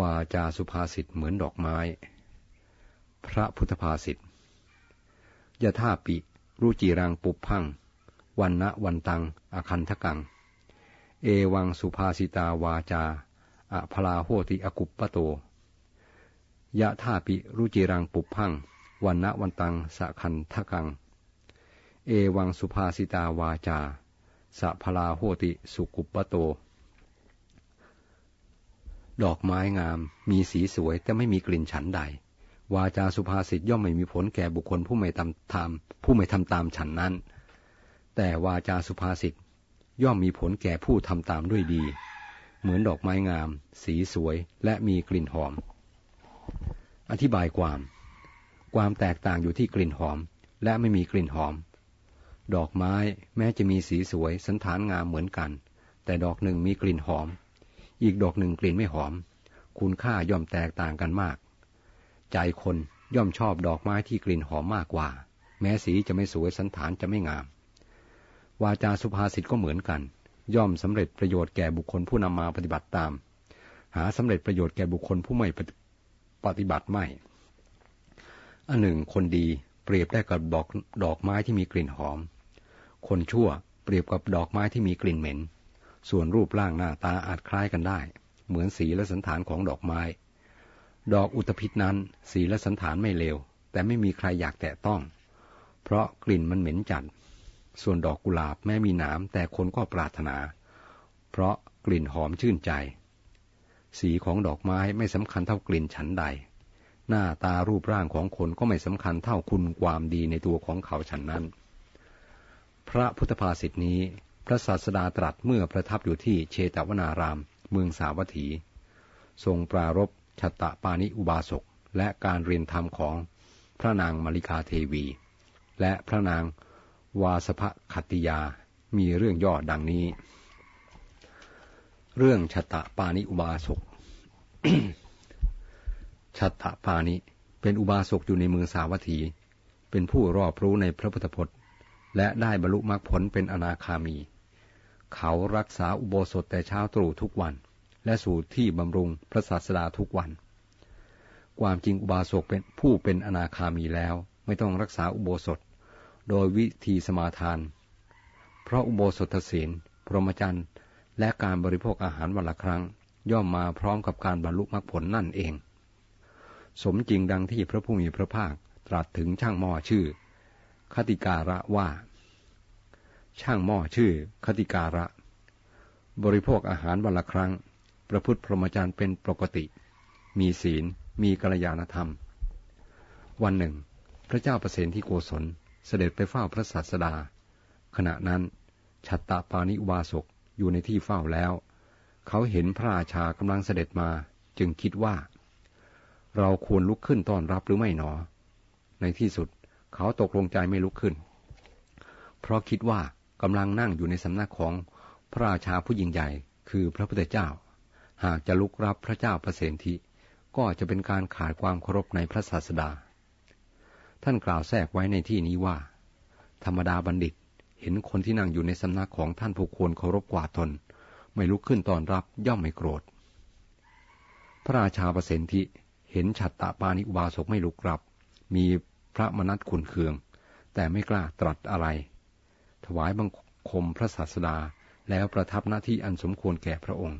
วาจาสุภาษิตเหมือนดอกไม้ พระพุทธภาษิตยะท่าปิรุจิรังปุบพัง วันนะวันตัง อคันทกัง เอวังสุภาสิตาวาจาอะพลาโหติอกุปปโตยะท่าปิรุจิรังปุบพัง วันนะวันตังสะคันทกัง เอวังสุภาสิตาวาจาสะพลาโหติสุกุปปโต ดอกไม้งาม มีสีสวยแต่ไม่มีกลิ่นฉันใด วาจาสุภาษิตย่อมไม่มีผลแก่บุคคลผู้ไม่ทำตามผู้ไม่ทำตามฉันนั้น แต่วาจาสุภาษิตย่อมมีผลแก่ผู้ทำตามด้วยดี เหมือนดอกไม้งาม สีสวยและมีกลิ่นหอม อธิบายความ ความแตกต่างอยู่ที่กลิ่นหอม และไม่มีกลิ่นหอม ดอกไม้แม้จะมีสีสวยสันฐานงามเหมือนกัน แต่ดอกหนึ่งมีกลิ่นหอม อีกดอกหนึ่งกลิ่นไม่หอม คุณค่าย่อมแตกต่างกันมาก ใจคนย่อมชอบดอกไม้ที่กลิ่นหอมมากกว่า แม้สีจะไม่สวยสันฐานจะไม่งาม วาจาสุภาษิตก็เหมือนกัน ย่อมสำเร็จประโยชน์แก่บุคคลผู้นำมาปฏิบัติตาม หาสำเร็จประโยชน์แก่บุคคลผู้ไม่ปฏิบัติไม่ อันหนึ่งคนดีเปรียบได้กับดอกดอกไม้ที่มีกลิ่นหอม คนชั่วเปรียบกับดอกไม้ที่มีกลิ่นเหม็น ส่วนรูปร่างหน้าตาอาจคล้ายกันได้ เหมือนสีและสันฐานของดอกไม้ ดอกอุตภิษนั้น สีและสันฐานไม่เลว แต่ไม่มีใครอยากแตะต้อง เพราะกลิ่นมันเหม็นจัด ส่วนดอกกุหลาบแม้มีหนามแต่คนก็ปรารถนา เพราะกลิ่นหอมชื่นใจ สีของดอกไม้ไม่สำคัญเท่ากลิ่นฉันใด หน้าตารูปร่างของคนก็ไม่สำคัญเท่าคุณความดีในตัวของเขาฉันนั้น พระพุทธภาษิตนี้ พระศาสดาตรัสเมื่อประทับอยู่ที่เชตวนาราม เมืองสาวัตถี ทรงปรารบชตะปานิอุบาสกและการเรียนธรรมของพระนางมาริกาเทวี และพระนางวาสภคติยามีเรื่องย่อดังนี้ เรื่องชตะปานิอุบาสกชัตตปานิเป็นอุบาสกอยู่ในเมืองสาวัตถี เป็นผู้รอบรู้ในพระพุทธพจน์ และได้บรรลุมรรคผลเป็นอนาคามี เขารักษาอุโบสถแต่เช้าตรู่ทุกวัน และสู่ที่บำรุงพระศาสดาทุกวัน ความจริงอุบาสกเป็นผู้เป็นอนาคามีแล้ว ไม่ต้องรักษาอุโบสถ โดยวิธีสมาทาน เพราะอุโบสถศีลพรหมจรรย์และการบริโภคอาหารวันละครั้ง ย่อมมาพร้อมกับการบรรลุมรรคผลนั่นเอง สมจริงดังที่พระผู้มีพระภาคตรัสถึงช่างหม้อชื่อ คติการะว่า ช่างหม้อชื่อคติการะ บริโภคอาหารวันละครั้ง ประพฤติพรหมจรรย์เป็นปกติ มีศีล มีกัลยาณธรรม วันหนึ่ง พระเจ้าประเสนที่โกศลเสด็จไปเฝ้าพระศาสดา ขณะนั้น ชัตตาปานิวาสกอยู่ในที่เฝ้าแล้ว เขาเห็นพระราชากำลังเสด็จมาจึงคิดว่า เราควรลุกขึ้นต้อนรับหรือไม่หนอ ในที่สุดเขาตกลงใจไม่ลุกขึ้น เพราะคิดว่า กำลังนั่งอยู่ในสำนักของพระราชาผู้ยิ่งใหญ่คือพระพุทธเจ้า หากจะลุกรับพระเจ้าประเสนทิก็จะเป็นการขาดความเคารพในพระศาสดา ท่านกล่าวแทรกไว้ในที่นี้ว่า ธรรมดาบัณฑิตเห็นคนที่นั่งอยู่ในสำนักของท่านผู้ควรเคารพกว่าตน ไม่ลุกขึ้นตอนรับย่อมไม่โกรธ พระราชาประเสนทิเห็นฉัตตาปานิอุบาสกไม่ลุกรับ มีพระมนัตขุนเคือง แต่ไม่กล้าตรัสอะไร ถวายบังคมพระศาสดาแล้วประทับหน้าที่อันสมควรแก่พระองค์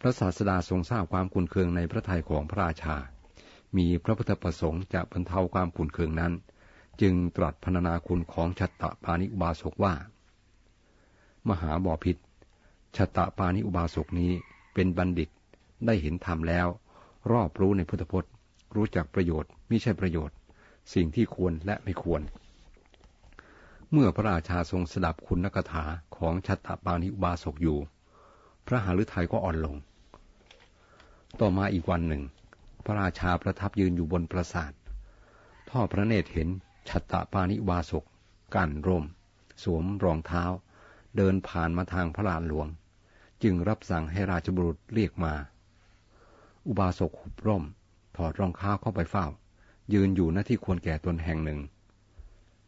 พระศาสดาทรงทราบความขุนเคืองในพระทัยของพระราชา มีพระพุทธประสงค์จะบรรเทาความขุนเคืองนั้น จึงตรัสพรรณนาคุณของชัตตปานิอุบาสกว่า มหาบอพิษชัตตปานิอุบาสกนี้เป็นบัณฑิตได้เห็นธรรมแล้ว รอบรู้ในพุทธพจน์ รู้จักประโยชน์ไม่ใช่ประโยชน์ สิ่งที่ควรและไม่ควร เมื่อพระราชาทรงสดับคุณนักถาของชัตตปานิอุบาสกอยู่ พระหฤทัยก็อ่อนลง ต่อมาอีกวันหนึ่ง พระราชาประทับยืนอยู่บนปราสาทท่อพระเนตรเห็นชัตตปานิอุบาสกกั้นร่ม สวมรองเท้า เดินผ่านมาทางพระลานหลวง จึงรับสั่งให้ราชบุรุษเรียกมา อุบาสกหุบร่ม ถอดรองเท้าเข้าไปเฝ้า ยืนอยู่หน้าที่ควรแก่ตนแห่งหนึ่ง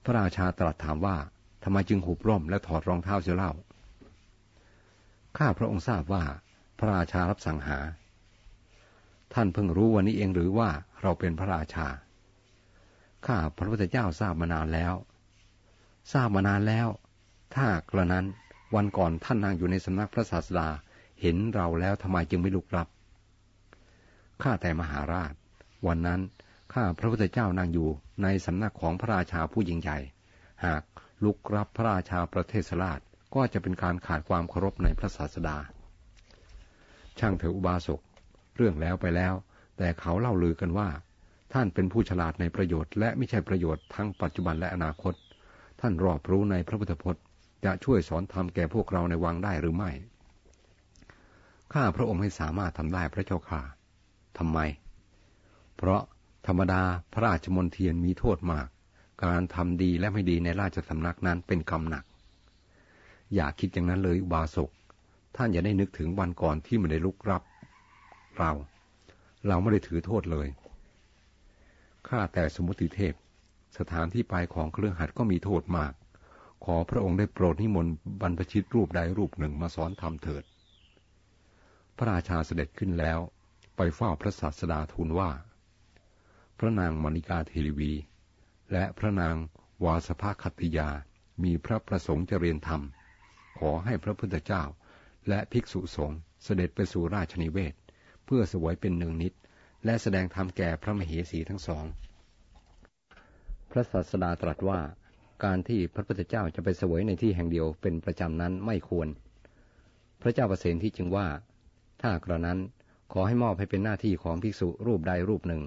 พระราชาตรัสถามว่าทำไมจึงหุบร่มและถอดรองเท้าเสียเล่า ข้าพระองค์ทราบว่า พระราชารับสั่งหา ท่านเพิ่งรู้วันนี้เองหรือว่าเราเป็นพระราชา ข้าพระพุทธเจ้าทราบมานานแล้ว ทราบมานานแล้ว ถ้ากระนั้นวันก่อนท่านนั่งอยู่ในสำนักพระศาสดาเห็นเราแล้วทำไมจึงไม่ลุกรับ ข้าแต่มหาราช วันนั้น ข้าพระพุทธเจ้านั่งอยู่ในสำนักของพระราชาผู้ยิ่งใหญ่ หากลุกรับพระราชาประเทศราชก็จะเป็นการขาดความเคารพในพระศาสดา ช่างเถออุบาสก เรื่องแล้วไปแล้ว แต่เขาเล่าลือกันว่า ท่านเป็นผู้ฉลาดในประโยชน์และไม่ใช่ประโยชน์ทั้งปัจจุบันและอนาคต ท่านรอบรู้ในพระพุทธพจน์ จะช่วยสอนธรรมแก่พวกเราในวังได้หรือไม่ ข้าพระองค์ให้สามารถทำได้พระเจ้าค่ะทำไม เพราะ ธรรมดาพระราชมนเทียนมีโทษมาก การทำดีและไม่ดีในราชสำนักนั้นเป็นกรรมหนัก อย่าคิดอย่างนั้นเลยอุบาสก ท่านอย่าได้นึกถึงวันก่อนที่ไม่ได้ลุกรับ เรา เราไม่ได้ถือโทษเลย ข้าแต่สมุติเทพ สถานที่ไปของเครื่องหัดก็มีโทษมาก ขอพระองค์ได้โปรดนิมนต์บรรพชิตรูปใดรูปหนึ่งมาสอนธรรมเถิด พระราชาเสด็จขึ้นแล้ว ไปเฝ้าพระศาสดาทูลว่า พระนางมณิกาเทรีวี และพระนางวาสภคัติยา มีพระประสงค์จะเรียนธรรม ขอให้พระพุทธเจ้า และภิกษุสงฆ์เสด็จไปสู่ราชนิเวศ เพื่อสวยเป็นหนึ่งนิด และแสดงธรรมแก่พระมเหสีทั้งสอง พระศาสดาตรัสว่า การที่พระพุทธเจ้าจะไปสวยในที่แห่งเดียวเป็นประจำนั้นไม่ควร พระเจ้าประเสนที่จึงว่า ถ้ากระนั้นขอให้มอบให้เป็นหน้าที่ของภิกษุรูปใดรูปหนึ่ง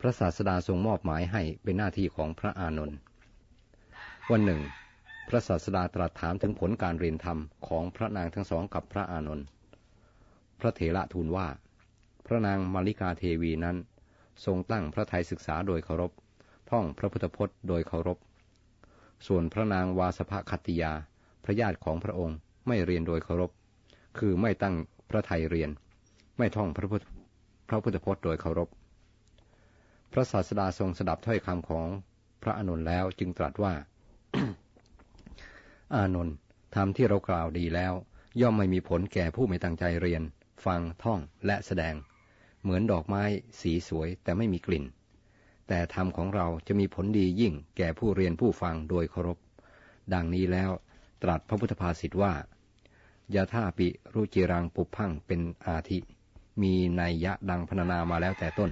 พระศาสดาทรงมอบหมายให้เป็นหน้าที่ของพระอานนท์วันหนึ่ง พระศาสดาตรัสถามถึงผลการเรียนธรรมของพระนางทั้งสองกับพระอานนท์พระเถระทูลว่า พระนางมาริกาเทวีนั้น ทรงตั้งพระไทยศึกษาโดยเคารพท่องพระพุทธพจน์โดยเคารพ ส่วนพระนางวาสภคัตติยา พระญาติของพระองค์ไม่เรียนโดยเคารพ คือไม่ตั้งพระไทยเรียน ไม่ท่องพระพุทธพระพุทธพจน์โดยเคารพ พระศาสดาทรงสดับถ้อยคำของพระอนุนแล้วจึงตรัสว่า อานนท์ทำที่เรากล่าวดีแล้ว ย่อมไม่มีผลแก่ผู้ไม่ตั้งใจเรียน ฟังท่องและแสดง เหมือนดอกไม้ สีสวยแต่ไม่มีกลิ่น แต่ธรรมของเราจะมีผลดียิ่งแก่ผู้เรียนผู้ฟังโดยเคารพ ดังนี้แล้วตรัสพระพุทธภาษิตว่ายาท่าปิรุจิรังปุพังเป็นอาทิ มีนัยยะดังพรรณนามาแล้วแต่ต้น